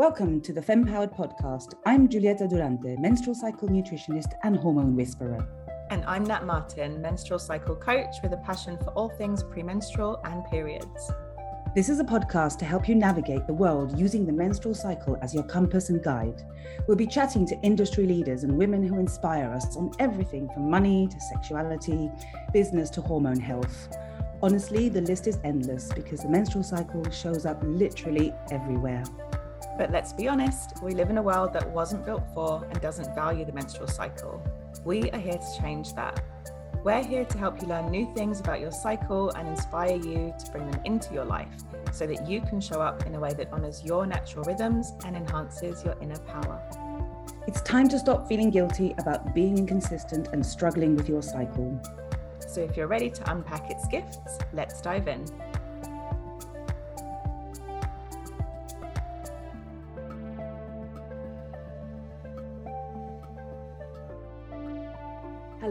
Welcome to the Fempowered podcast. I'm Giulietta Durante, menstrual cycle nutritionist and hormone whisperer. And I'm Nat Martin, menstrual cycle coach with a passion for all things premenstrual and periods. This is a podcast to help you navigate the world using the menstrual cycle as your compass and guide. We'll be chatting to industry leaders and women who inspire us on everything from money to sexuality, business to hormone health. Honestly, the list is endless because the menstrual cycle shows up literally everywhere. But let's be honest, we live in a world that wasn't built for and doesn't value the menstrual cycle. We are here to change that. We're here to help you learn new things about your cycle and inspire you to bring them into your life so that you can show up in a way that honors your natural rhythms and enhances your inner power. It's time to stop feeling guilty about being inconsistent and struggling with your cycle. So, if you're ready to unpack its gifts, let's dive in.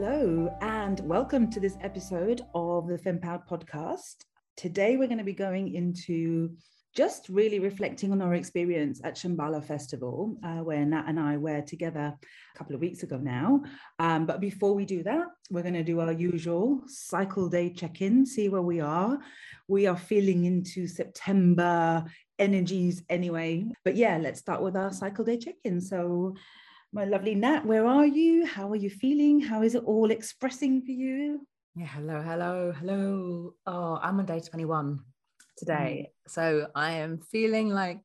Hello, and welcome to this episode of the Fempowered podcast. Today, we're going to be going into just really reflecting on our experience at Shambala Festival, uh, where Nat and I were together a couple of weeks ago now. Um, but before we do that, we're going to do our usual cycle day check in, see where we are. We are feeling into September energies anyway. But yeah, let's start with our cycle day check in. So, my lovely Nat, where are you? How are you feeling? How is it all expressing for you? Yeah, hello, hello, hello. Oh, I'm on day 21 today. Mm. So I am feeling like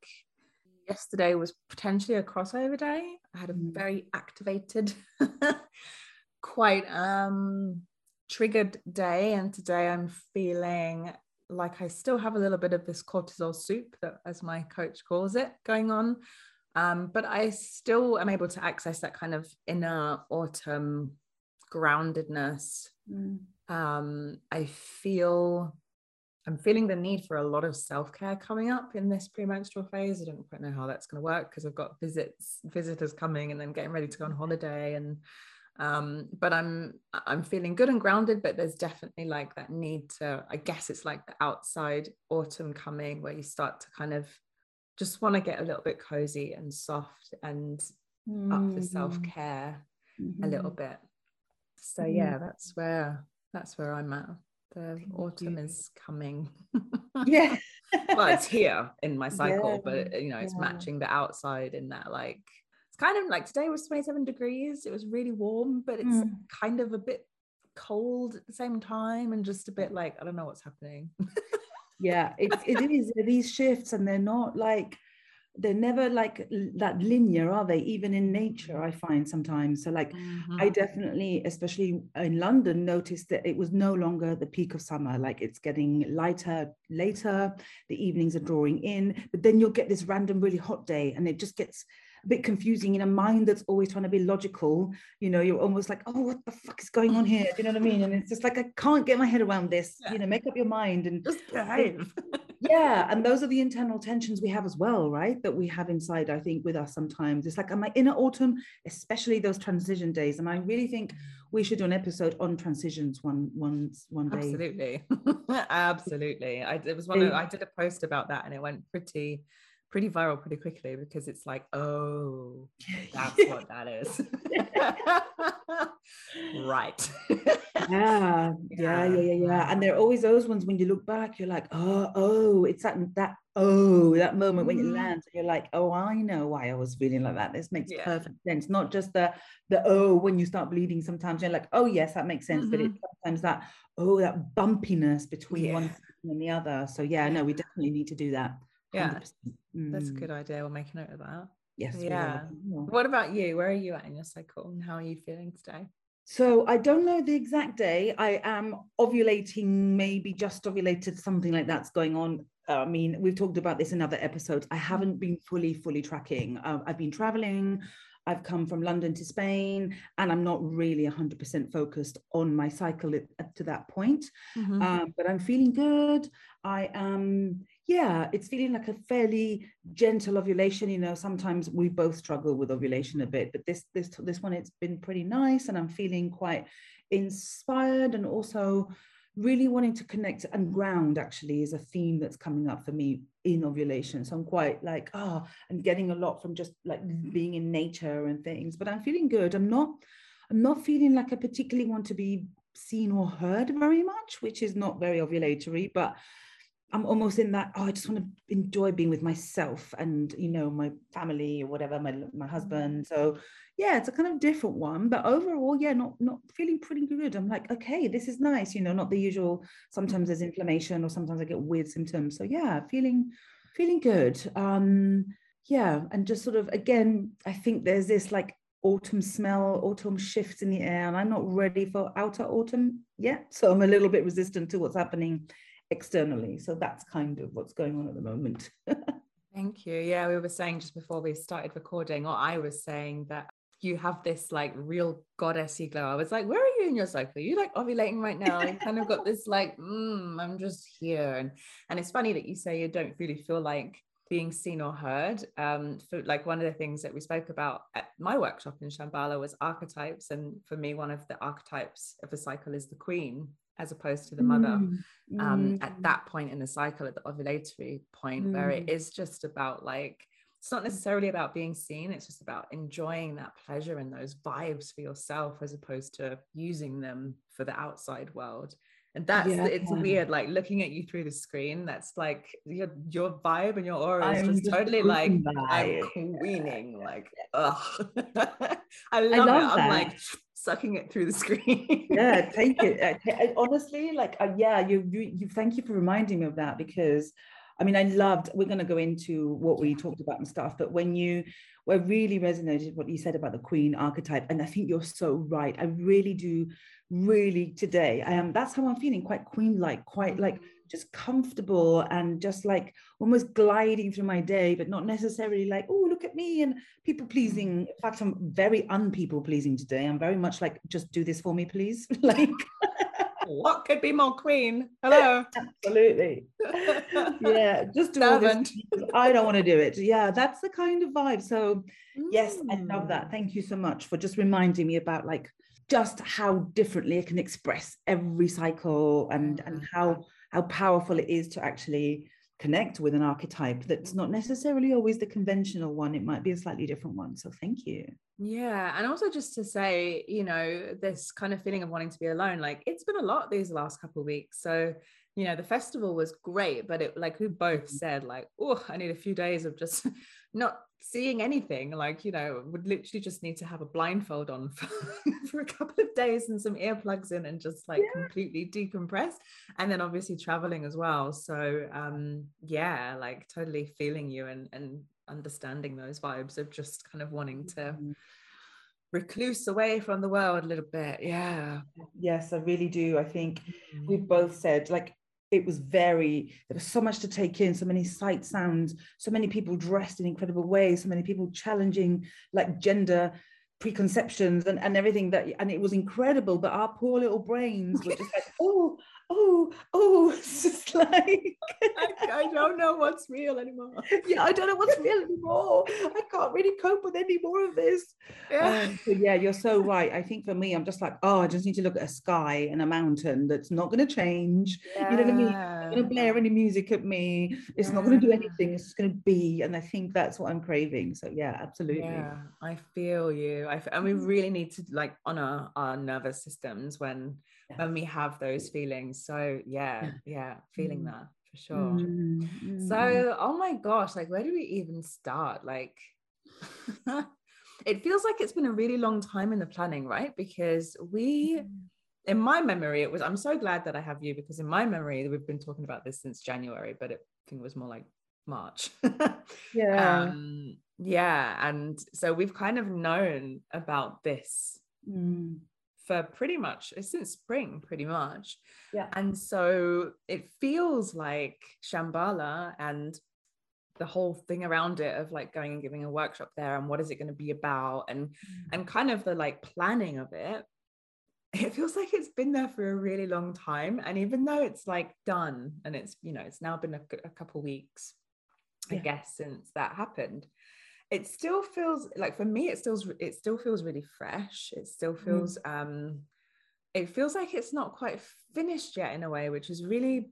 yesterday was potentially a crossover day. I had a mm. very activated, quite um triggered day. And today I'm feeling like I still have a little bit of this cortisol soup that as my coach calls it going on um, but I still am able to access that kind of inner autumn groundedness. Mm. Um, I feel I'm feeling the need for a lot of self-care coming up in this premenstrual phase. I don't quite know how that's going to work because I've got visits, visitors coming, and then getting ready to go on holiday. And um, but I'm I'm feeling good and grounded. But there's definitely like that need to. I guess it's like the outside autumn coming where you start to kind of just want to get a little bit cozy and soft and mm-hmm. up for mm-hmm. self-care mm-hmm. a little mm-hmm. bit so mm-hmm. yeah that's where that's where i'm at the Thank autumn you. is coming yeah well it's here in my cycle yeah. but you know it's yeah. matching the outside in that like it's kind of like today was 27 degrees it was really warm but it's mm. kind of a bit cold at the same time and just a bit like i don't know what's happening yeah it, it is these shifts and they're not like they're never like that linear are they? Even in nature i find sometimes. So like mm-hmm. i definitely especially in london noticed that it was no longer the peak of summer. Like it's getting lighter later the evenings are drawing in but then you'll get this random really hot day and it just gets a bit confusing in a mind that's always trying to be logical. You know, you're almost like, oh, what the fuck is going on here? Do you know what I mean? And it's just like, I can't get my head around this. Yeah. You know, make up your mind and just behave. yeah. And those are the internal tensions we have as well, right? That we have inside, I think, with us sometimes. It's like, am I in autumn, especially those transition days? And I really think we should do an episode on transitions one one one day. Absolutely. Absolutely. I it was one of, I did a post about that and it went pretty pretty viral pretty quickly because it's like, oh, that's what that is. right. yeah, yeah, yeah, yeah, yeah. And there are always those ones when you look back, you're like, oh, oh, it's that that oh, that moment when you mm-hmm. land, you're like, oh, I know why I was feeling like that. This makes yeah. perfect sense. Not just the the oh, when you start bleeding, sometimes you're like, oh yes, that makes sense. Mm-hmm. But it's sometimes that oh, that bumpiness between yeah. one and the other. So yeah, no, we definitely need to do that. Yeah, mm. that's a mm. good idea. We'll make a note of that. Yes. Yeah. What about you? Where are you at in your cycle, and how are you feeling today? So I don't know the exact day. I am ovulating, maybe just ovulated, something like that's going on. I mean, we've talked about this in other episodes. I haven't been fully, fully tracking. Uh, I've been traveling. I've come from London to Spain, and I'm not really 100% focused on my cycle up to that point. Mm-hmm. Um, but I'm feeling good. I am yeah, it's feeling like a fairly gentle ovulation. You know, sometimes we both struggle with ovulation a bit, but this this this one it's been pretty nice, and I'm feeling quite inspired and also really wanting to connect and ground actually is a theme that's coming up for me in ovulation. So I'm quite like, ah, oh, I'm getting a lot from just like being in nature and things, but I'm feeling good. I'm not, I'm not feeling like I particularly want to be seen or heard very much, which is not very ovulatory, but I'm almost in that, oh, I just want to enjoy being with myself and, you know, my family or whatever, my, my husband. So yeah, it's a kind of different one, but overall, yeah, not, not feeling pretty good. I'm like, okay, this is nice, you know, not the usual, sometimes there's inflammation or sometimes I get weird symptoms. So yeah, feeling, feeling good. Um, yeah. And just sort of, again, I think there's this like autumn smell, autumn shifts in the air, and I'm not ready for outer autumn yet. So I'm a little bit resistant to what's happening externally. So that's kind of what's going on at the moment. Thank you. Yeah, we were saying just before we started recording, or I was saying that you have this like real goddessy glow. I was like, where are you in your cycle? Are you like ovulating right now? You kind of got this like, mm, I'm just here. And and it's funny that you say you don't really feel like being seen or heard. Um, for like one of the things that we spoke about at my workshop in Shambala was archetypes. And for me, one of the archetypes of a cycle is the queen as opposed to the mother mm. Um, at mm. that point in the cycle at the ovulatory point where it mm. just about like it's not necessarily about being seen it's just about enjoying that pleasure and those vibes for yourself as opposed to using them for the outside world and that's yeah. it's weird like looking at you through the screen that's like your your vibe and your aura is just totally like i'm queening like ugh. I, love I love it i'm like sucking it through the screen yeah take it honestly like uh, yeah you, you you thank you for reminding me of that because I mean, I loved, we're going to go into what we talked about and stuff, but when you, were really resonated what you said about the queen archetype. And I think you're so right. I really do really today. I am that's how I'm feeling, quite queen-like, quite like just comfortable and just like almost gliding through my day, but not necessarily like, oh, look at me and people pleasing. In fact, I'm very unpeople pleasing today. I'm very much like, just do this for me, please. like what could be more queen? Hello. Absolutely. yeah, just do all this. I don't want to do it. Yeah, that's the kind of vibe. So, mm. yes, I love that. Mm. Thank you so much for just reminding me about like just how differently it can express every cycle and and mm. how how powerful it is to actually connect with an archetype that's not necessarily always the conventional one. It might be a slightly different one. So thank you. Yeah and also just to say you know this kind of feeling of wanting to be alone like it's been a lot these last couple of weeks. So you know the festival was great but it like we both mm. said like oh i need a few days of just not seeing anything like you know would literally just need to have a blindfold on for, for a couple of days and some earplugs in and just like yeah. completely decompress and then obviously traveling as well so um yeah like totally feeling you and and understanding those vibes of just kind of wanting to mm-hmm. recluse away from the world a little bit yeah yes i really do i think mm-hmm. we've both said like it was very there was so much to take in so many sight sounds so many people dressed in incredible ways so many people challenging like gender preconceptions and, and everything that and it was incredible but our poor little brains were just like oh oh, oh, it's just like I, I, don't know what's real anymore. Yeah, I don't know what's real anymore. I can't really cope with any more of this. Yeah. Um, so yeah, you're so right. I think for me, I'm just like, oh, I just need to look at a sky and a mountain that's not going to change. Yeah. You know what I mean? It's going to blare any music at me. It's yeah. not going to do anything. It's just going to be. And I think that's what I'm craving. So yeah, absolutely. Yeah, I feel you. I and we mm. really need to like honor our nervous systems when. When we have those feelings. So yeah, yeah, feeling mm. that for sure. Mm. So oh my gosh, like where do we even start? Like it feels like it's been a really long time in the planning, right? Because we mm. in my memory, it was I'm so glad that I have you because in my memory, we've been talking about this since January, but it, I think it was more like March. yeah. Um, yeah. And so we've kind of known about this mm for pretty much since spring, pretty much. Yeah. And so it feels like Shambala and the whole thing around it of like going and giving a workshop there and what is it going to be about and mm. and kind of the like planning of it it feels like it's been there for a really long time and even though it's like done and it's you know it's now been a, a couple weeks yeah. i guess since that happened it still feels like for me it still it still feels really fresh it still mm. feels mm. um it feels like it's not quite finished yet in a way, which is really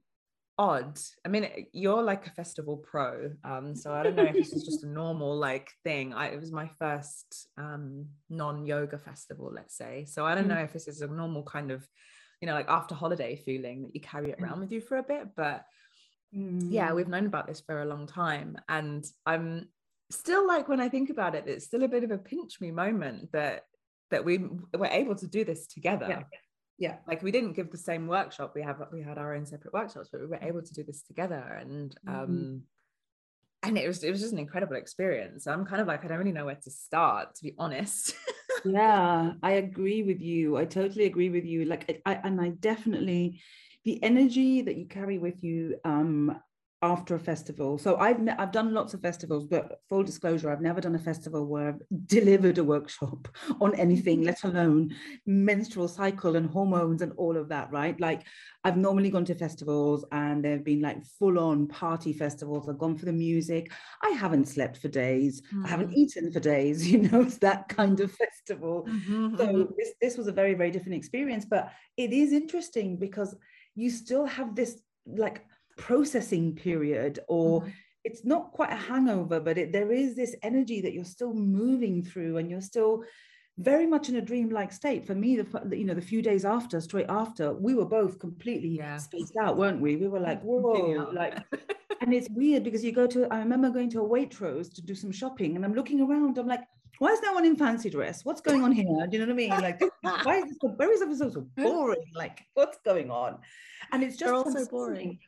odd. I mean, you're like a festival pro, um, so I don't know if this is just a normal like thing. I, it was my first um, non-yoga festival, let's say. So I don't know mm. if this is a normal kind of, you know, like after holiday feeling that you carry it around mm. with you for a bit. But mm. yeah, we've known about this for a long time, and I'm still like when I think about it, it's still a bit of a pinch me moment that that we were able to do this together. Yeah yeah like we didn't give the same workshop we have we had our own separate workshops but we were able to do this together and mm-hmm. um mm-hmm. and it was it was just an incredible experience i'm kind of like i don't really know where to start to be honest yeah i agree with you i totally agree with you like I, and i definitely the energy that you carry with you um after a festival. So I've I've done lots of festivals, but full disclosure, I've never done a festival where I've delivered a workshop on anything, mm-hmm. let alone menstrual cycle and hormones and all of that. Right? Like I've normally gone to festivals and they've been like full on party festivals. I've gone for the music. I haven't slept for days. Mm. I haven't mm. eaten for days. You know, it's that kind of festival. Mm-hmm, so mm-hmm. this this was a very very different experience, but it is interesting because you still have this like processing period or mm-hmm. it's not quite a hangover but it, there is this energy that you're still moving through and you're still very much in a dreamlike state. For me the you know the few days after straight after we were both completely yeah. spaced out weren't we? We were like whoa like and it's weird because you go to i remember going to a waitrose to do some shopping and i'm looking around i'm like why is no one in fancy dress? What's going on here? Do you know what i mean? Like why is this so, why is this so boring? Like what's going on? And it's just also boring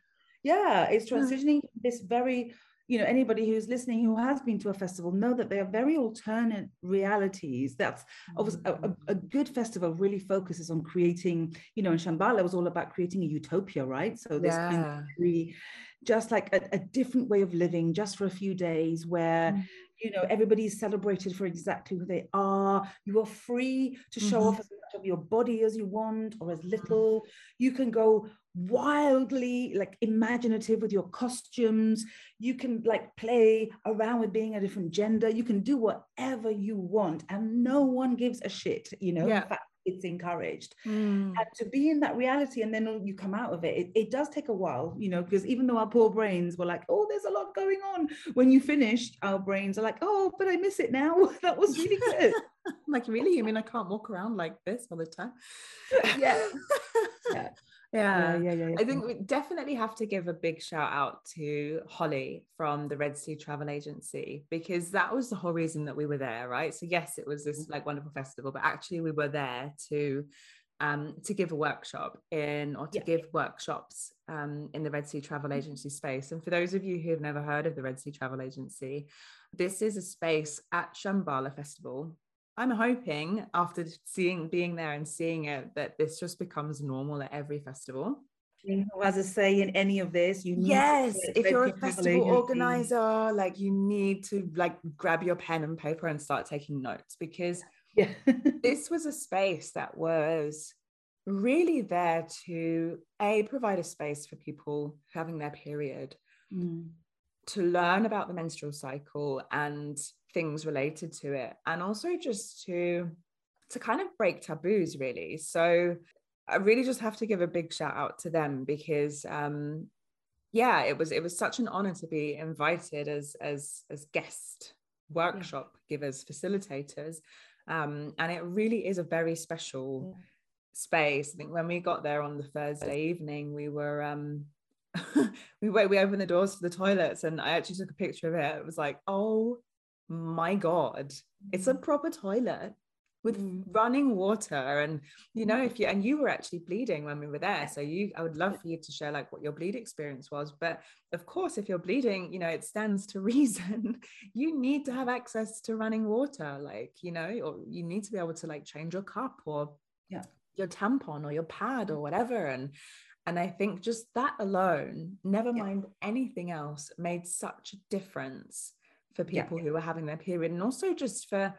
yeah it's transitioning yeah. this very you know anybody who's listening who has been to a festival know that they are very alternate realities that's mm-hmm. a, a, a, good festival really focuses on creating you know and shambala was all about creating a utopia right so this yeah. really just like a, a, different way of living just for a few days where mm-hmm. you know everybody's celebrated for exactly who they are you are free to show mm-hmm. off as much of your body as you want or as little you can go wildly like imaginative with your costumes. You can like play around with being a different gender. You can do whatever you want and no one gives a shit you know? Yeah. in fact it's encouraged. Mm. and to be in that reality and then you come out of it, it it does take a while you know? Because even though our poor brains were like oh there's a lot going on when you finish our brains are like oh but i miss it now. That was really good. Like really? You mean i can't walk around like this all the time? Yeah. Yeah yeah. Yeah, yeah, yeah, I think we definitely have to give a big shout out to Holly from the Red Sea Travel Agency because that was the whole reason that we were there, right? So yes, it was this mm-hmm. like wonderful festival, but actually we were there to um, to give a workshop in or to yeah. give workshops um, in the Red Sea Travel mm-hmm. Agency space. And for those of you who have never heard of the Red Sea Travel Agency, this is a space at Shambala Festival I'm hoping after seeing being there and seeing it that this just becomes normal at every festival. Who has a say in any of this? You yes, if you're a festival organizer, like you need to like grab your pen and paper and start taking notes because yeah. this was a space that was really there to a provide a space for people having their period mm. to learn about the menstrual cycle and things related to it and also just to to kind of break taboos really so i really just have to give a big shout out to them because um yeah it was it was such an honor to be invited as as as guest workshop yeah. givers facilitators um and it really is a very special yeah. space i think when we got there on the thursday evening we were um we we opened the doors to the toilets and I actually took a picture of it. It was like, oh my god it's a mm. proper toilet with mm. running water and you know if you and you were actually bleeding when we were there. So you i would love for you to share like what your bleed experience was. But of course if you're bleeding you know it stands to reason you need to have access to running water like you know or you need to be able to like change your cup or yeah. your tampon or your pad or whatever. And and i think just that alone never yeah. mind anything else made such a difference for people yeah. who are having their period and also just for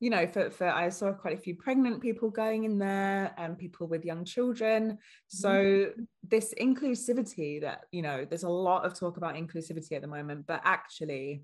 you know for, for i saw quite a few pregnant people going in there and people with young children so mm-hmm. this inclusivity that you know there's a lot of talk about inclusivity at the moment but actually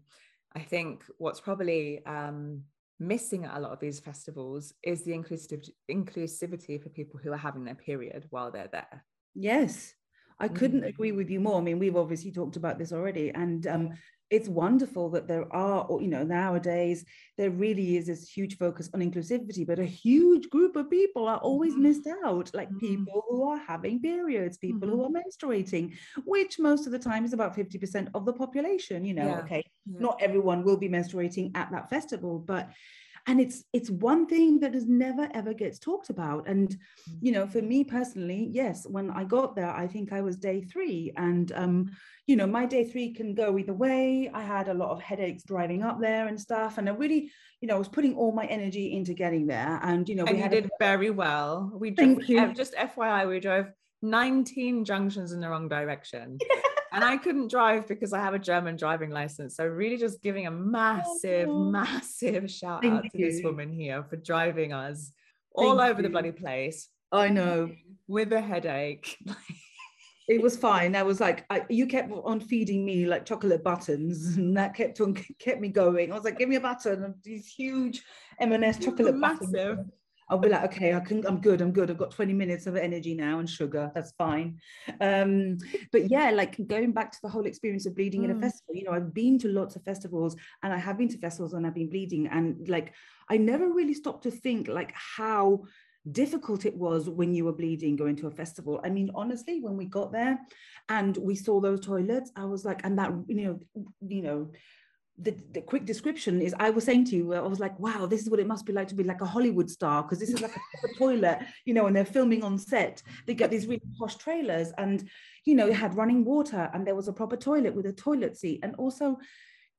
i think what's probably um, missing at a lot of these festivals is the inclusive inclusivity for people who are having their period while they're there. Yes, I couldn't mm. agree with you more. I mean, we've obviously talked about this already, and um, it's wonderful that there are, you know, nowadays there really is this huge focus on inclusivity, but a huge group of people are always mm-hmm. missed out, like mm-hmm. people who are having periods, people mm-hmm. who are menstruating, which most of the time is about 50% of the population, you know, yeah. okay, yeah. not everyone will be menstruating at that festival, but and it's it's one thing that is never ever gets talked about. And you know for me personally yes when i got there i think i was day three. And um you know my day three can go either way. I had a lot of headaches driving up there and stuff. And i really you know i was putting all my energy into getting there. And you know and we did a- very well. We Thank drove, just fyi we drove 19 junctions in the wrong direction and I couldn't drive because I have a German driving license. So really just giving a massive, oh, massive shout out to you. this woman here for driving us Thank all over you. the bloody place. I know. With a headache. it was fine. I was like, I, you kept on feeding me like chocolate buttons, and that kept on kept me going. I was like, give me a button, of these huge M&S chocolate massive. buttons. I'll be like, okay, I can, I'm good, I'm good. I've got 20 minutes of energy now and sugar. That's fine. Um, but yeah, like going back to the whole experience of bleeding mm. at a festival, you know, I've been to lots of festivals and I have been to festivals and I've been bleeding. And like, I never really stopped to think like how difficult it was when you were bleeding going to a festival. I mean, honestly, when we got there and we saw those toilets, I was like, and that, you know, you know, the, the quick description is I was saying to you, I was like, wow, this is what it must be like to be like a Hollywood star because this is like a toilet, you know, and they're filming on set. They get these really posh trailers, and you know, it had running water, and there was a proper toilet with a toilet seat, and also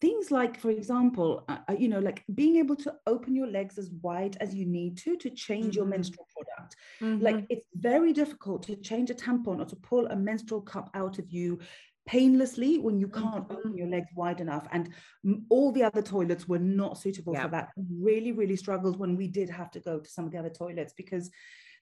things like, for example, uh, uh you know, like being able to open your legs as wide as you need to to change mm-hmm. your menstrual product. Mm-hmm. Like it's very difficult to change a tampon or to pull a menstrual cup out of you painlessly when you can't mm-hmm. open your legs wide enough and all the other toilets were not suitable yeah. for that really really struggled when we did have to go to some of the other toilets because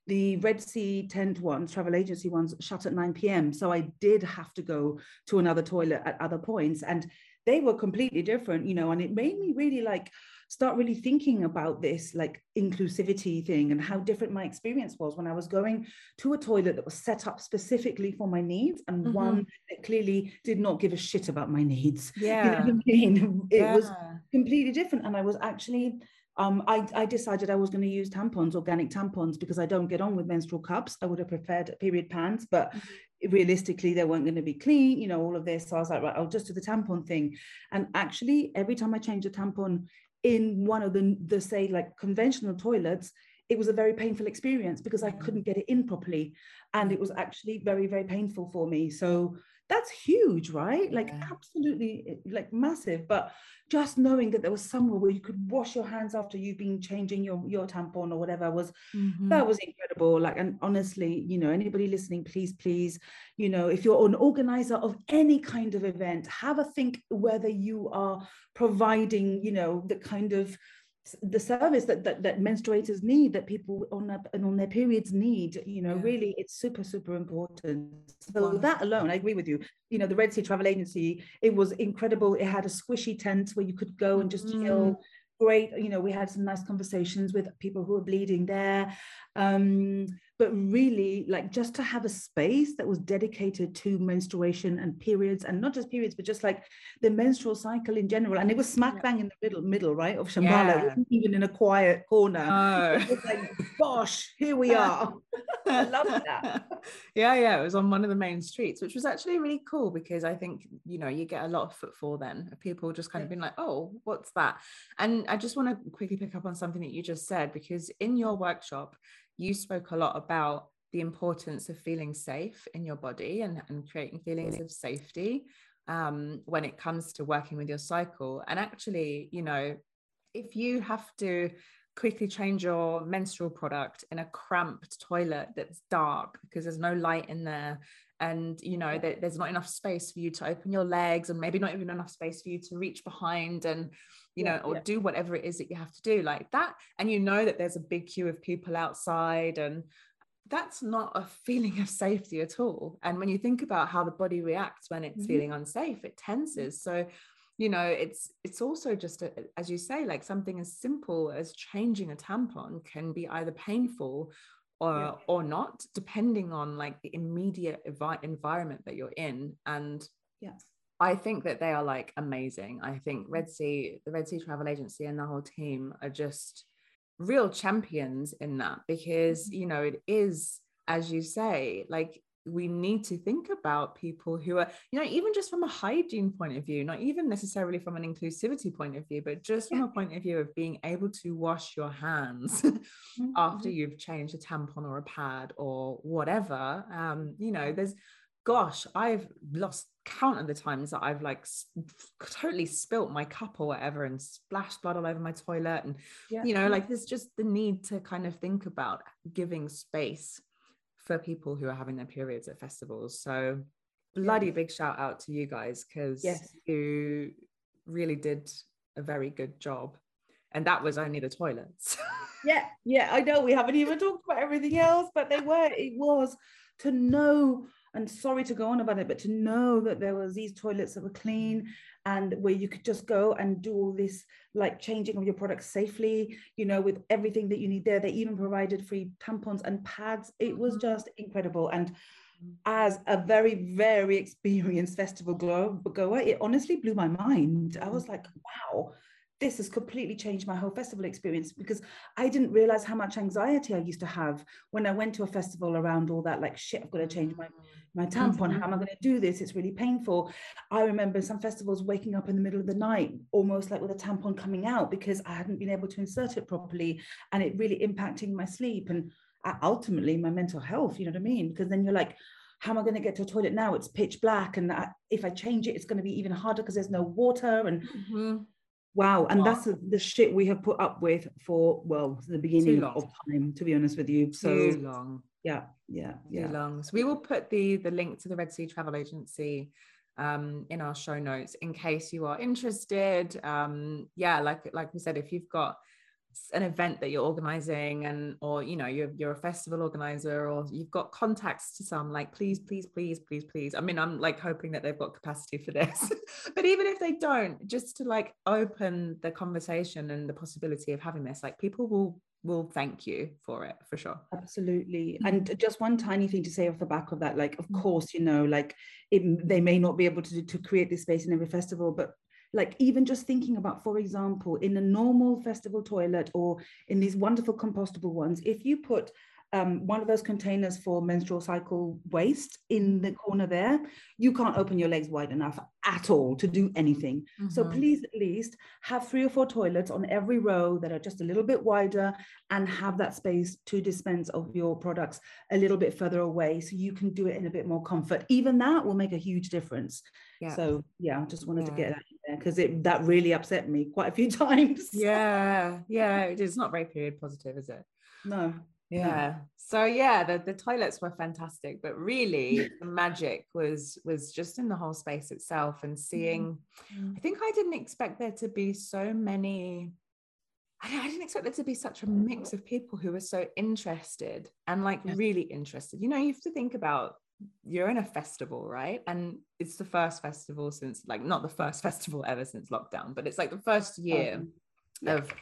the red sea tent ones travel agency ones shut at 9 p.m so i did have to go to another toilet at other points and they were completely different you know and it made me really like start really thinking about this like inclusivity thing and how different my experience was when I was going to a toilet that was set up specifically for my needs and mm-hmm. one that clearly did not give a shit about my needs. Yeah. You know I mean? It yeah. was completely different. And I was actually um, I, I, decided I was going to use tampons, organic tampons, because I don't get on with menstrual cups. I would have preferred period pants, but mm-hmm. Realistically, they weren't going to be clean, you know, all of this. So I was like, right, I'll just do the tampon thing. And actually, every time I change a tampon, in one of the, the say like conventional toilets it was a very painful experience because I mm. couldn't get it in properly. And it was actually very, very painful for me. So that's huge, right? Like yeah. absolutely eh, like massive. But just knowing that there was somewhere where you could wash your hands after you've been changing your your tampon or whatever was mm-hmm. that was incredible. Like and honestly, you know, anybody listening, please, please, you know, if you're an organizer of any kind of event, have a think whether you are providing, you know, the kind of the service that, that that menstruators need that people on their, on their periods need you know yeah. really it's super super important so wow. that alone i agree with you you know the red sea travel agency it was incredible it had a squishy tent where you could go and just mm. chill great you know we had some nice conversations with people who were bleeding there um, but really like just to have a space that was dedicated to menstruation and periods and not just periods but just like the menstrual cycle in general and it was smack bang in the middle middle right of shambala. Yeah. even in a quiet corner. Oh. it was like gosh here we are. I love that. Yeah yeah it was on one of the main streets which was actually really cool because i think you know you get a lot of footfall then of people just kind of being like oh what's that? And i just want to quickly pick up on something that you just said because in your workshop you spoke a lot about the importance of feeling safe in your body and, and creating feelings of safety um, when it comes to working with your cycle. And actually, you know, if you have to quickly change your menstrual product in a cramped toilet that's dark because there's no light in there and you know there, there's not enough space for you to open your legs and maybe not even enough space for you to reach behind and you yeah, know or yeah. do whatever it is that you have to do like that and you know that there's a big queue of people outside and that's not a feeling of safety at all and when you think about how the body reacts when it's mm-hmm. feeling unsafe it tenses so you know it's it's also just a, as you say like something as simple as changing a tampon can be either painful or yeah. or not depending on like the immediate evi- environment that you're in and yeah I think that they are like amazing. I think Red Sea, the Red Sea Travel Agency, and the whole team are just real champions in that because, mm-hmm. you know, it is, as you say, like we need to think about people who are, you know, even just from a hygiene point of view, not even necessarily from an inclusivity point of view, but just from yeah. a point of view of being able to wash your hands mm-hmm. after you've changed a tampon or a pad or whatever. Um, you know, there's, gosh, I've lost count of the times that I've like totally spilt my cup or whatever and splashed blood all over my toilet. And, yeah. you know, like there's just the need to kind of think about giving space for people who are having their periods at festivals. So bloody yeah. big shout out to you guys because yes. you really did a very good job. And that was only the toilets. yeah, yeah, I know we haven't even talked about everything else, but they were, it was to know and sorry to go on about it, but to know that there was these toilets that were clean and where you could just go and do all this like changing of your products safely, you know, with everything that you need there. They even provided free tampons and pads. It was mm-hmm. just incredible. And as a very, very experienced festival goer, it honestly blew my mind. I was like, wow, this has completely changed my whole festival experience because I didn't realize how much anxiety I used to have when I went to a festival around all that like shit I've got to change my my tampon mm-hmm. how am I going to do this it's really painful I remember some festivals waking up in the middle of the night almost like with a tampon coming out because I hadn't been able to insert it properly and it really impacting my sleep and uh, ultimately my mental health you know what I mean because then you're like how am I going to get to a toilet now? It's pitch black, and I, if I change it, it's going to be even harder because there's no water. And mm-hmm. Wow, and that's the shit we have put up with for well the beginning of time, to be honest with you. So Too long. Yeah, yeah, yeah. Too long. So we will put the the link to the Red Sea Travel Agency um, in our show notes in case you are interested. Um, yeah, like like we said, if you've got an event that you're organizing and or you know you're, you're a festival organizer or you've got contacts to some like please please please please please. I mean i'm like hoping that they've got capacity for this. But even if they don't just to like open the conversation and the possibility of having this like people will will thank you for it for sure. Absolutely. And just one tiny thing to say off the back of that like of mm. course you know like it, they may not be able to to create this space in every festival but like even just thinking about for example in a normal festival toilet or in these wonderful compostable ones if you put um, one of those containers for menstrual cycle waste in the corner there, you can't open your legs wide enough at all to do anything. Mm-hmm. So please at least have three or four toilets on every row that are just a little bit wider and have that space to dispense of your products a little bit further away so you can do it in a bit more comfort. Even that will make a huge difference. Yeah. So yeah, I just wanted yeah. to get that in there because it that really upset me quite a few times. yeah, yeah, it is not very period positive, is it? No, yeah so yeah the, the toilets were fantastic but really the magic was was just in the whole space itself and seeing mm-hmm. i think i didn't expect there to be so many I didn't expect there to be such a mix of people who were so interested and like yeah. really interested. You know, you have to think about you're in a festival, right? And it's the first festival since like not the first festival ever since lockdown, but it's like the first year um, yeah. of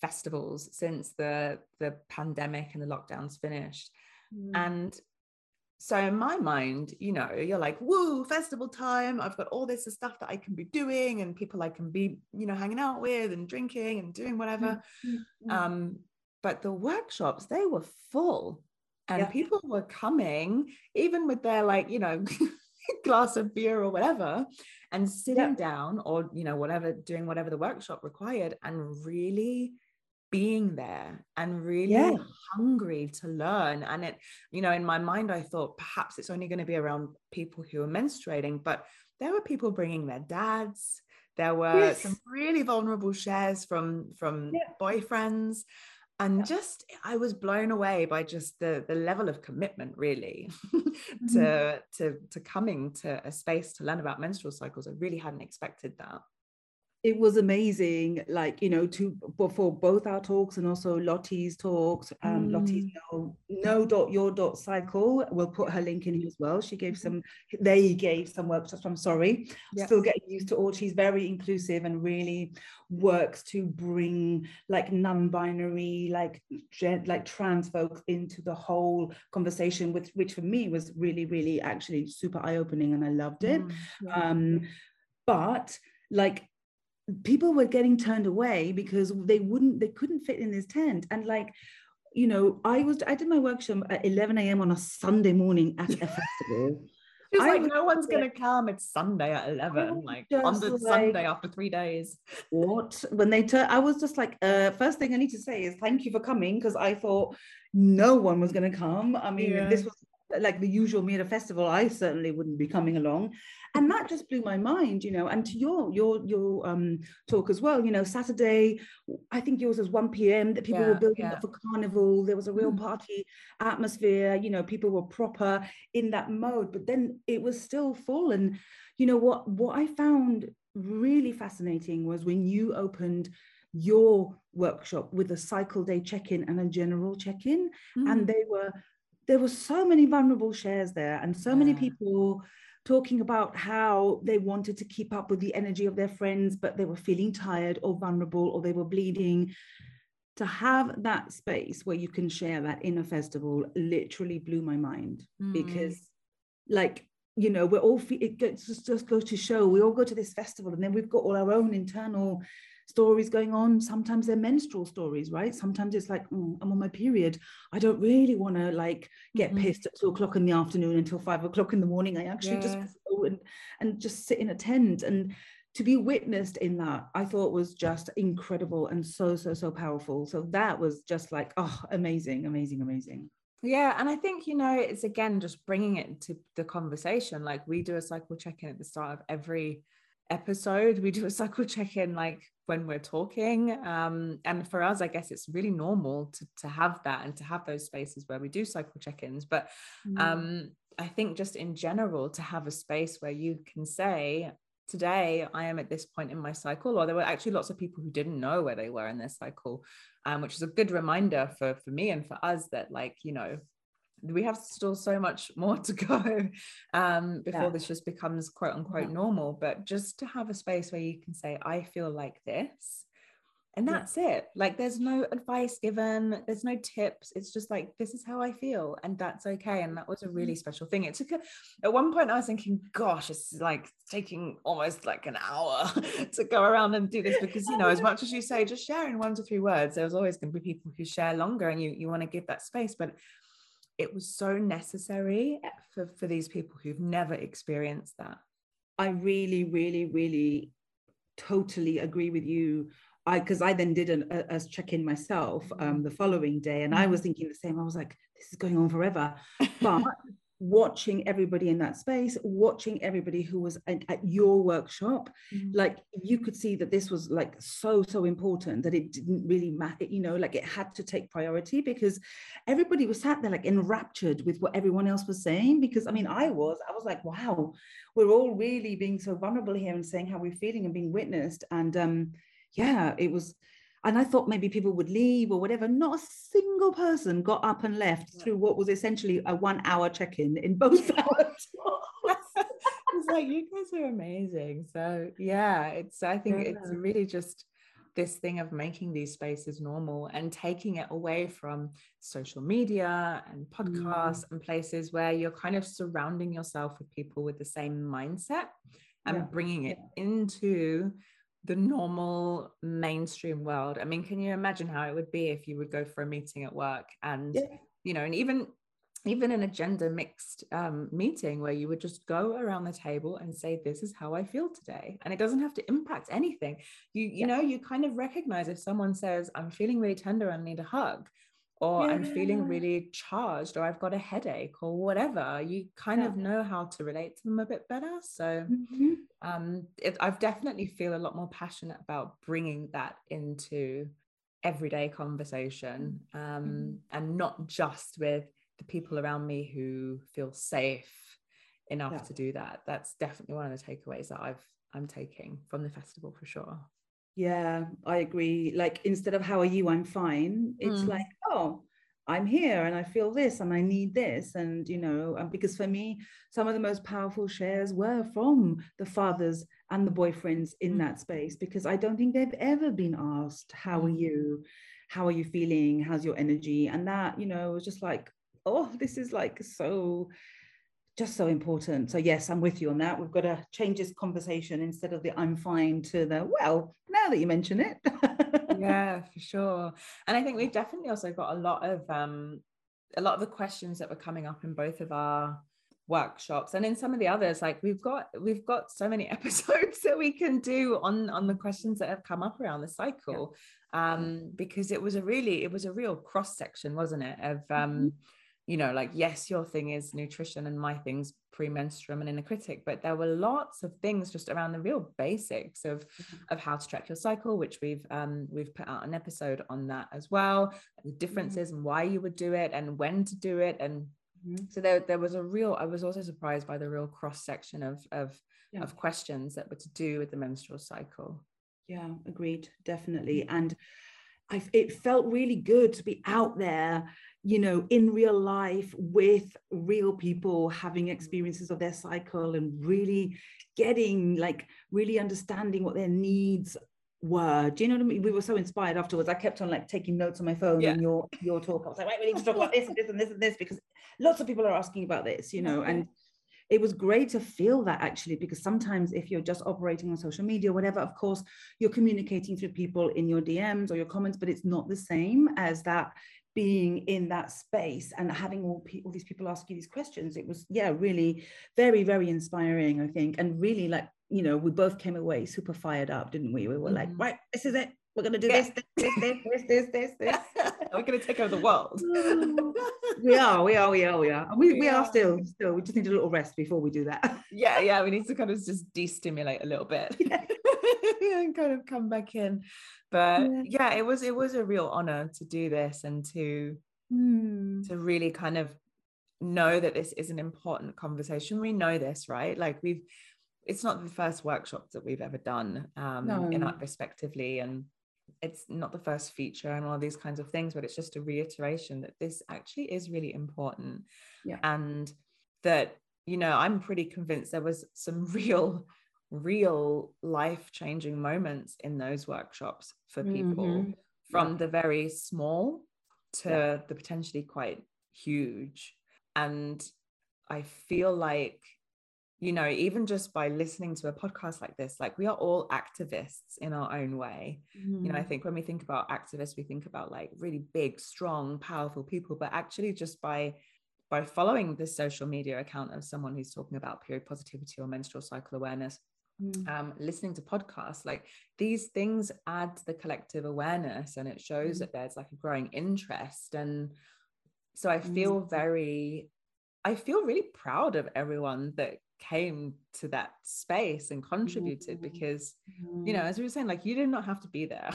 festivals since the the pandemic and the lockdowns finished mm. and so in my mind you know you're like woo festival time i've got all this stuff that i can be doing and people i can be you know hanging out with and drinking and doing whatever mm-hmm. um but the workshops they were full and yeah. people were coming even with their like you know glass of beer or whatever and sitting down or you know whatever doing whatever the workshop required and really being there and really yeah. hungry to learn and it you know in my mind i thought perhaps it's only going to be around people who are menstruating but there were people bringing their dads there were yes. some really vulnerable shares from from yeah. boyfriends and yeah. just i was blown away by just the the level of commitment really mm-hmm. to to to coming to a space to learn about menstrual cycles i really hadn't expected that it was amazing like you know to for both our talks and also lottie's talks um mm. lottie's no, know dot your dot cycle we'll put her link in here as well she gave mm-hmm. some they gave some workshops i'm sorry yes. still getting used to all she's very inclusive and really works to bring like non-binary like gen, like trans folks into the whole conversation with which for me was really really actually super eye-opening and i loved it mm, yeah. um but like people were getting turned away because they wouldn't they couldn't fit in this tent and like you know i was i did my workshop at 11 a.m on a sunday morning at a festival It's like no one's gonna come. It's Sunday at eleven, like on the like, Sunday after three days. What? When they turn, I was just like, uh, first thing I need to say is thank you for coming because I thought no one was gonna come. I mean, yeah. this was like the usual me at a festival, I certainly wouldn't be coming along. And that just blew my mind, you know. And to your your your um talk as well, you know, Saturday, I think yours was 1 p.m. that people yeah, were building yeah. up for carnival. There was a real mm. party atmosphere, you know, people were proper in that mode, but then it was still full. And you know what what I found really fascinating was when you opened your workshop with a cycle day check-in and a general check-in mm. and they were there were so many vulnerable shares there and so yeah. many people talking about how they wanted to keep up with the energy of their friends but they were feeling tired or vulnerable or they were bleeding to have that space where you can share that in a festival literally blew my mind mm. because like you know we're all it just just goes to show we all go to this festival and then we've got all our own internal stories going on. Sometimes they're menstrual stories, right? Sometimes it's like, mm, I'm on my period. I don't really want to like get mm-hmm. pissed at two o'clock in the afternoon until five o'clock in the morning. I actually yeah. just go and, and just sit in a tent. And to be witnessed in that, I thought was just incredible and so, so, so powerful. So that was just like, oh, amazing, amazing, amazing. Yeah, and I think you know it's again just bringing it to the conversation. Like we do a cycle check-in at the start of every episode. We do a cycle check-in like when we're talking. Um, and for us, I guess it's really normal to, to have that and to have those spaces where we do cycle check ins. But mm. um, I think just in general, to have a space where you can say, Today, I am at this point in my cycle, or there were actually lots of people who didn't know where they were in their cycle, um, which is a good reminder for, for me and for us that, like, you know, we have still so much more to go um, before yeah. this just becomes quote unquote yeah. normal. But just to have a space where you can say, I feel like this. And that's yeah. it. Like, there's no advice given, there's no tips. It's just like, this is how I feel. And that's okay. And that was a really mm-hmm. special thing. It took a, at one point, I was thinking, gosh, it's like taking almost like an hour to go around and do this because, you know, as much as you say, just share in one to three words, there's always going to be people who share longer and you, you want to give that space. But it was so necessary for, for these people who've never experienced that. I really, really, really totally agree with you. I because I then did an, a, a check-in myself um, mm-hmm. the following day, and I was mm-hmm. thinking the same. I was like, "This is going on forever," but watching everybody in that space, watching everybody who was at, at your workshop, mm-hmm. like you could see that this was like so, so important that it didn't really matter, you know, like it had to take priority because everybody was sat there like enraptured with what everyone else was saying. Because I mean, I was, I was like, wow, we're all really being so vulnerable here and saying how we're feeling and being witnessed. And um, yeah, it was and I thought maybe people would leave or whatever. Not a single person got up and left yeah. through what was essentially a one hour check in in both hours. it's like, you guys are amazing. So, yeah, it's, I think yeah. it's really just this thing of making these spaces normal and taking it away from social media and podcasts mm. and places where you're kind of surrounding yourself with people with the same mindset and yeah. bringing it into the normal mainstream world. I mean, can you imagine how it would be if you would go for a meeting at work and yeah. you know, and even even an agenda mixed um, meeting where you would just go around the table and say this is how i feel today and it doesn't have to impact anything you you yeah. know you kind of recognize if someone says i'm feeling really tender and need a hug or yeah. I'm feeling really charged, or I've got a headache, or whatever. You kind yeah. of know how to relate to them a bit better. So, mm-hmm. um, it, I've definitely feel a lot more passionate about bringing that into everyday conversation, um, mm-hmm. and not just with the people around me who feel safe enough Yeah. to do that that's definitely one of the takeaways that i've i'm taking from the festival for sure Yeah, I agree. Like instead of how are you, I'm fine. It's Mm. like, oh, I'm here and I feel this and I need this. And, you know, and because for me, some of the most powerful shares were from the fathers and the boyfriends in Mm. that space because I don't think they've ever been asked, how are Mm. you? How are you feeling? How's your energy? And that, you know, was just like, oh, this is like so just so important. So yes, I'm with you on that. We've got to change this conversation instead of the I'm fine to the well, now that you mention it. yeah for sure and i think we've definitely also got a lot of um a lot of the questions that were coming up in both of our workshops and in some of the others like we've got we've got so many episodes that we can do on on the questions that have come up around the cycle um because it was a really it was a real cross section wasn't it of um you know like yes your thing is nutrition and my thing's premenstruum and inner critic but there were lots of things just around the real basics of of how to track your cycle which we've um we've put out an episode on that as well the differences and why you would do it and when to do it and Mhm. so there, there was a real i was also surprised by the real cross section of of Yeah. of questions that were to do with the menstrual cycle Yeah, agreed, definitely. And I it felt really good to be out there, you know, in real life with real people having experiences of their cycle and really getting like really understanding what their needs were. Do you know what I mean? We were so inspired afterwards. I kept on like taking notes on my phone Yeah. in your your talk. I was like, right, we need to talk about this and this and this and this because lots of people are asking about this, you know, and it was great to feel that actually because sometimes if you're just operating on social media or whatever of course you're communicating through people in your dms or your comments but it's not the same as that being in that space and having all, pe- all these people ask you these questions it was yeah really very very inspiring i think and really like you know we both came away super fired up didn't we we were like Mhm. right this is it we're going to do Yeah. this this this this this this this we're going to take over the world we are we are we are we are we, we We are are. still still we just need a little rest before we do that yeah yeah we need to kind of just de-stimulate a little bit Yeah. and kind of come back in but Yeah. yeah it was it was a real honor to do this and to Hmm. to really kind of know that this is an important conversation we know this right like we've it's not the first workshops that we've ever done um in No. our respectively and it's not the first feature and all these kinds of things but it's just a reiteration that this actually is really important Yeah. and that you know i'm pretty convinced there was some real real life changing moments in those workshops for people Mhm. from the very small to Yeah. the potentially quite huge and i feel like you know even just by listening to a podcast like this like we are all activists in our own way you know i Mm. think when we think about activists we think about like really big strong powerful people but actually just by by following this social media account of someone who's talking about period positivity or menstrual cycle awareness Mm. um, listening to podcasts like these things add to the collective awareness and it shows Mm. that there's like a growing interest and so i Mm. feel very i feel really proud of everyone that came to that space and contributed Mm. because you know Mm. as we were saying like you did not have to be there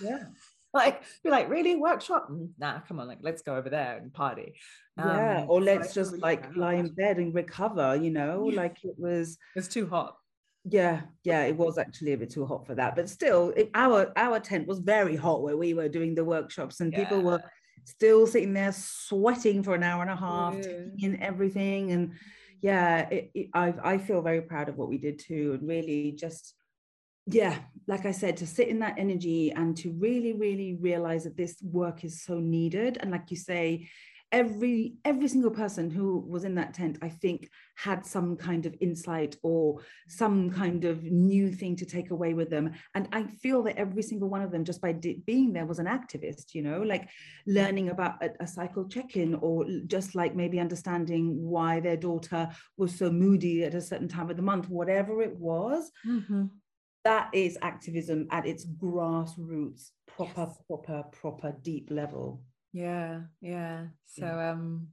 yeah like be like really workshop Mm, nah come on like let's go over there and party yeah Um, or let's just like lie in bed and recover you know Yeah. like it was it's too hot yeah yeah it was actually a bit too hot for that but still it, our our tent was very hot where we were doing the workshops and people were still sitting there sweating for an hour and a half Yeah. taking in everything and yeah it, it, I, I feel very proud of what we did too and really just yeah like i said to sit in that energy and to really really realize that this work is so needed and like you say every every single person who was in that tent i think had some kind of insight or some kind of new thing to take away with them and i feel that every single one of them just by being there was an activist you know like learning about a, a cycle check-in or just like maybe understanding why their daughter was so moody at a certain time of the month whatever it was Mhm. that is activism at its grassroots proper Yes. proper proper deep level Yeah, yeah. So Yeah. um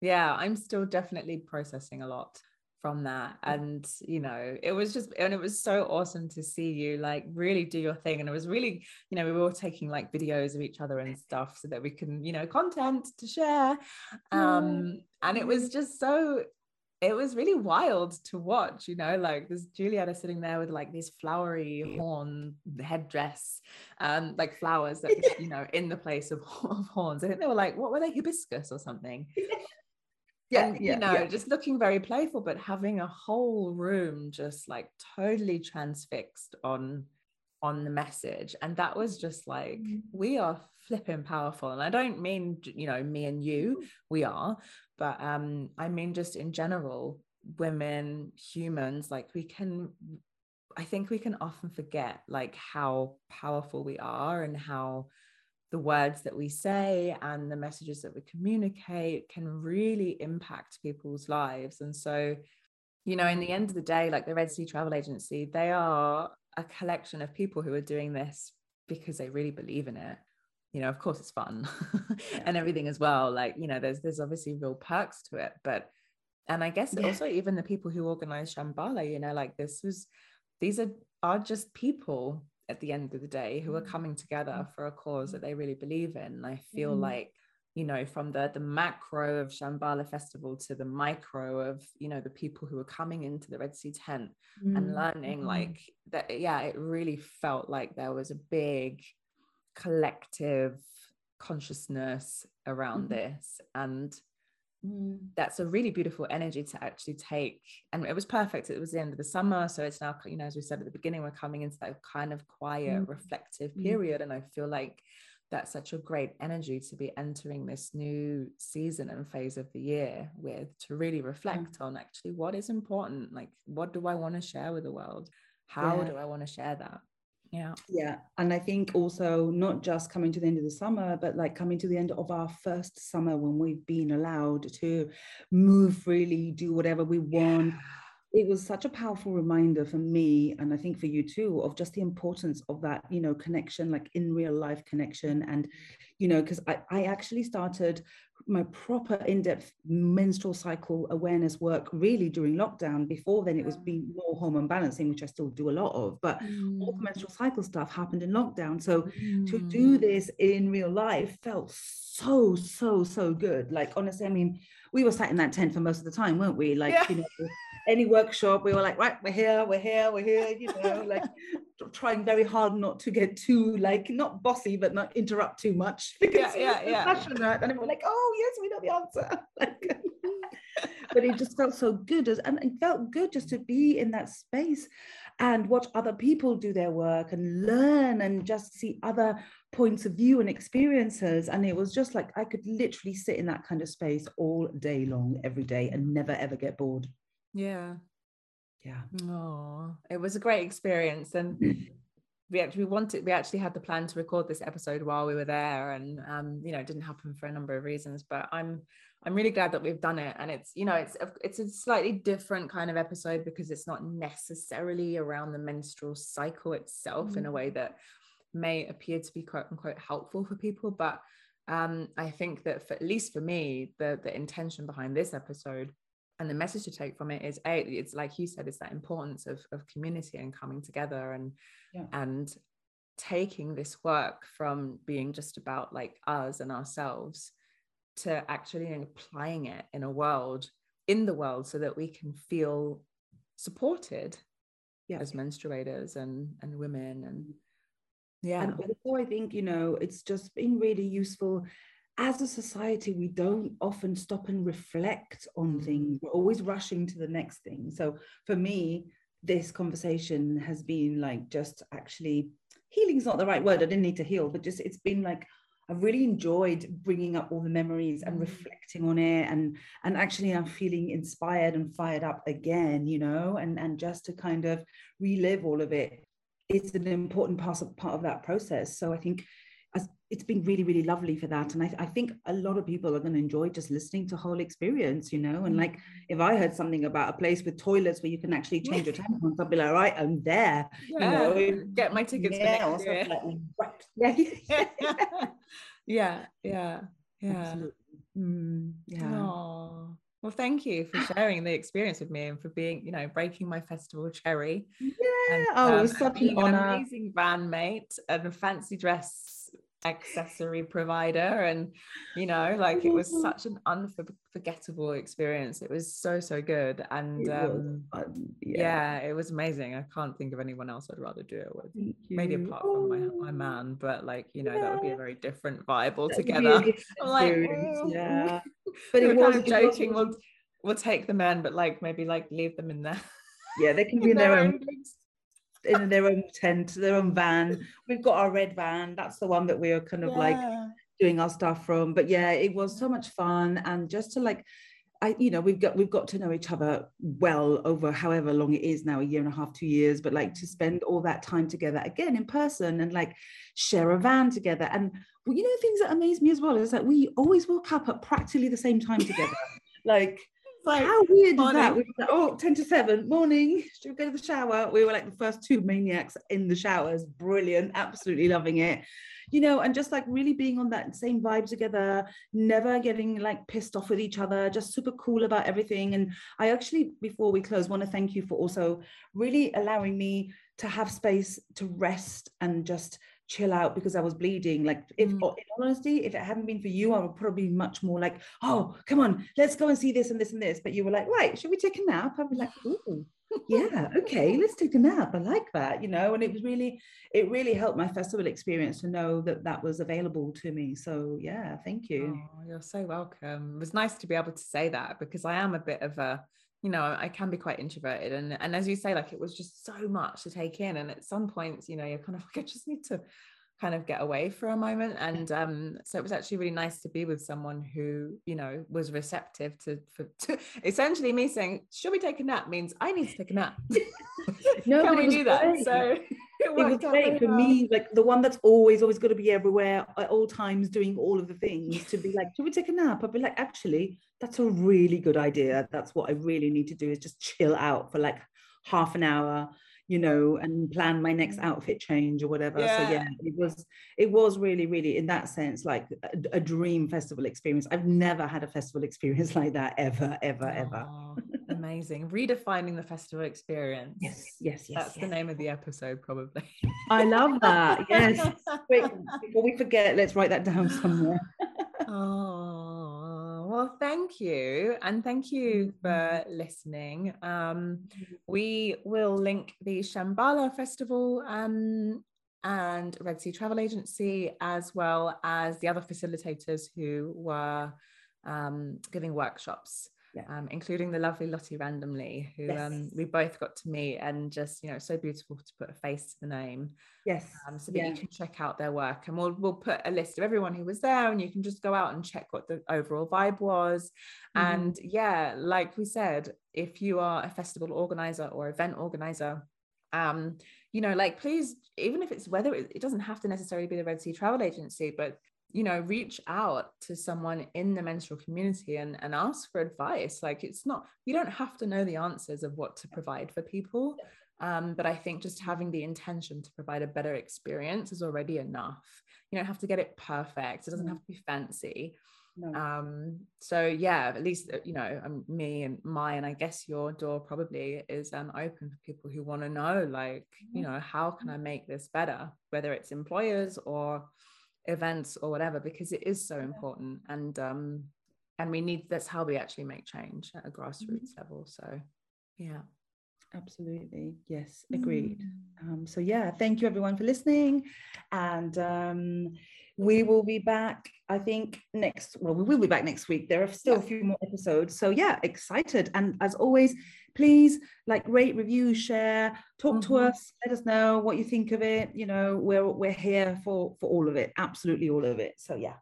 yeah, I'm still definitely processing a lot from that. And you know, it was just and it was so awesome to see you like really do your thing. And it was really, you know, we were all taking like videos of each other and stuff so that we can, you know, content to share. Um, and it was just so it was really wild to watch, you know, like there's Giulietta sitting there with like these flowery horn headdress, um, like flowers that, you know, in the place of, of horns. I think they were like, what were they, hibiscus or something? Yeah, and, yeah, you know, yeah. just looking very playful, but having a whole room just like totally transfixed on on the message. And that was just like, mm. we are flipping powerful. And I don't mean, you know, me and you, we are, but um i mean just in general women humans like we can i think we can often forget like how powerful we are and how the words that we say and the messages that we communicate can really impact people's lives. And so you know in the end of the day like the red sea travel agency they are a collection of people who are doing this because they really believe in it you know of course it's fun yeah. and everything as well like you know there's there's obviously real perks to it but and i guess yeah. also even the people who organize shambala you know like this was these are are just people at the end of the day who are mm. coming together mm. for a cause that they really believe in and i feel mm. like you know from the the macro of shambala festival to the micro of you know the people who are coming into the red sea tent mm. and learning mm. like that yeah it really felt like there was a big collective consciousness around mm-hmm. this and mm. that's a really beautiful energy to actually take and it was perfect it was the end of the summer so it's now you know as we said at the beginning we're coming into that kind of quiet mm. reflective mm. period and i feel like that's such a great energy to be entering this new season and phase of the year with to really reflect on actually what is important like what do i want to share with the world how yeah. do i want to share that yeah yeah and i think also not just coming to the end of the summer but like coming to the end of our first summer when we've been allowed to move freely do whatever we want yeah. It was such a powerful reminder for me and i think for you too of just the importance of that you know connection like in real life connection and you know because I, I actually started my proper in-depth menstrual cycle awareness work really during lockdown before then it was being more hormone balancing which i still do a lot of but mm. all the menstrual cycle stuff happened in lockdown so mm. to do this in real life felt so so so good like honestly i mean we were sat in that tent for most of the time weren't we like yeah. you know any workshop, we were like, right, we're here, we're here, we're here, you know, like trying very hard not to get too like not bossy, but not interrupt too much because yeah, yeah, yeah. passionate. And we're like, oh yes, we know the answer. like, but it just felt so good as, and it felt good just to be in that space and watch other people do their work and learn and just see other points of view and experiences and it was just like i could literally sit in that kind of space all day long every day and never ever get bored yeah. Yeah. Oh, it was a great experience. And we actually we wanted we actually had the plan to record this episode while we were there and um you know it didn't happen for a number of reasons but i'm i'm really glad that we've done it and it's you know it's a, it's a slightly different kind of episode because it's not necessarily around the menstrual cycle itself mm-hmm. in a way mm. that may appear to be quote unquote helpful for people but um i think that for at least for me the the intention behind this episode and the message to take from it is a it's like you said it's that importance of, of community and coming together and yeah. and taking this work from being just about like us and ourselves to actually applying it in a world in the world so that we can feel supported yeah. as menstruators and and women and yeah and also i think you know it's just been really useful as a society, we don't often stop and reflect on mm. things. We're always rushing to the next thing. So for me, this conversation has been like just actually healing is not the right word. I didn't need to heal, but just it's been like I've really enjoyed bringing up all the memories and mm. reflecting on it, and and actually I'm feeling inspired and fired up again, you know, and and just to kind of relive all of it. It's an important part of part of that process. So I think it's been really really lovely for that and I, I, think a lot of people are going to enjoy just listening to whole experience you know and like mm. if i heard something about a place with toilets where you can actually change your tampons i'd be like right i'm there yeah. you know get my tickets yeah, for next year. yeah yeah yeah yeah mm, yeah Aww. Well, thank you for sharing the experience with me and for being, you know, breaking my festival cherry. Yeah, and, oh, um, it was such an honor. An amazing bandmate and a fancy dress accessory provider and you know like it was such an unforgettable experience. It was so so good and um yeah. yeah. it was amazing. I can't think of anyone else i'd rather do it with. Maybe apart from my, my man but like you know yeah. that would be a very different vibe altogether. like yeah. But it was kind of joking we'll we'll take the men but like maybe like leave them in there yeah they can be in their, their own in their own tent, their own van. We've got our red van. That's the one that we are kind of yeah. like doing our stuff from. But yeah, it was so much fun. And just to like, I, you know, we've got we've got to know each other well over however long it is now, a year and a half, two years, but like to spend all that time together again in person and like share a van together. And well, you know, things that amaze me as well is that we always woke up at practically the same time together. like like, how weird morning. is that? We like, oh, 10 to 7, morning, should we go to the shower? We were like the first two maniacs in the showers. Brilliant, absolutely loving it. You know, and just like really being on that same vibe together, never getting like pissed off with each other, just super cool about everything. And I actually, before we close, want to thank you for also really allowing me to have space to rest and just chill out because I was bleeding. Like, if mm. in honesty, if it hadn't been for you, I would probably be much more like, oh, come on, let's go and see this and this and this. But you were like, right, should we take a nap? I'd be like, ooh, yeah, okay, let's take a nap. I like that, you know. And it was really, it really helped my festival experience to know that that was available to me. So yeah, thank you. Oh, you're so welcome. It was nice to be able to say that because I am a bit of a you know i can be quite introverted and and as you say like it was just so much to take in and at some points you know you're kind of like i just need to kind of get away for a moment and um so it was actually really nice to be with someone who you know was receptive to for to, essentially me saying should we take a nap means i need to take a nap. No can we do that? so it, was great for well. me like the one that's always always got to be everywhere at all times doing all of the things to be like should we take a nap? I'd be like actually that's a really good idea. That's what i really need to do is just chill out for like half an hour you know and plan my next outfit change or whatever. Yeah. so yeah. it was it was really really in that sense like a, a, dream festival experience. I've never had a festival experience like that ever ever ever amazing redefining the festival experience yes yes yes that's yes. the name of the episode probably i love that yes Wait, before we forget let's write that down somewhere oh well, thank you. And thank you for mm-hmm. listening. Um, we will link the Shambala Festival um, and Red Sea Travel Agency, as well as the other facilitators who were um, giving workshops. Um, including the lovely Lottie randomly, who yes. um, we both got to meet, and just you know, so beautiful to put a face to the name. Yes, um, so that yeah. you can check out their work, and we'll we'll put a list of everyone who was there, and you can just go out and check what the overall vibe was. Mm-hmm. And yeah, like we said, if you are a festival organizer or event organizer, um, you know, like please, even if it's whether it, it doesn't have to necessarily be the Red Sea Travel Agency, but you know reach out to someone in the menstrual community and, and ask for advice. Like it's not you don't have to know the answers of what to provide for people um, but i think just having the intention to provide a better experience is already enough. You don't have to get it perfect. It doesn't have to be fancy. No. um so yeah at least uh, you know um, me and my and i guess your door probably is um open for people who want to know like you know how can i make this better? Whether it's employers or events or whatever because it is so important and um and we need that's how we actually make change at a grassroots mm-hmm. level so yeah absolutely yes agreed mm. um so yeah thank you everyone for listening and um we will be back i think next well we will be back next week. There are still yeah. a few more episodes. So yeah excited. And as always please like rate review share talk mm-hmm. to us. Let us know what you think of it. You know we're we're here for for all of it. Absolutely all of it. So yeah.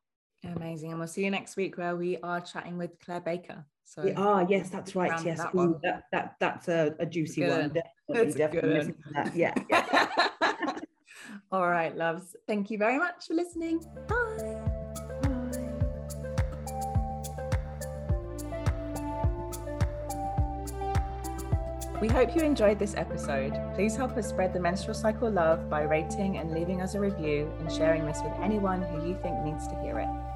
Amazing. And we'll see you next week where we are chatting with claire baker. So we are. Yes that's right. yes. that, Ooh, that, that, that's a, a juicy one. Definitely, definitely one. yeah, yeah. all right loves. Thank you very much for listening. Bye We hope you enjoyed this episode. Please help us spread the menstrual cycle love by rating and leaving us a review and sharing this with anyone who you think needs to hear it.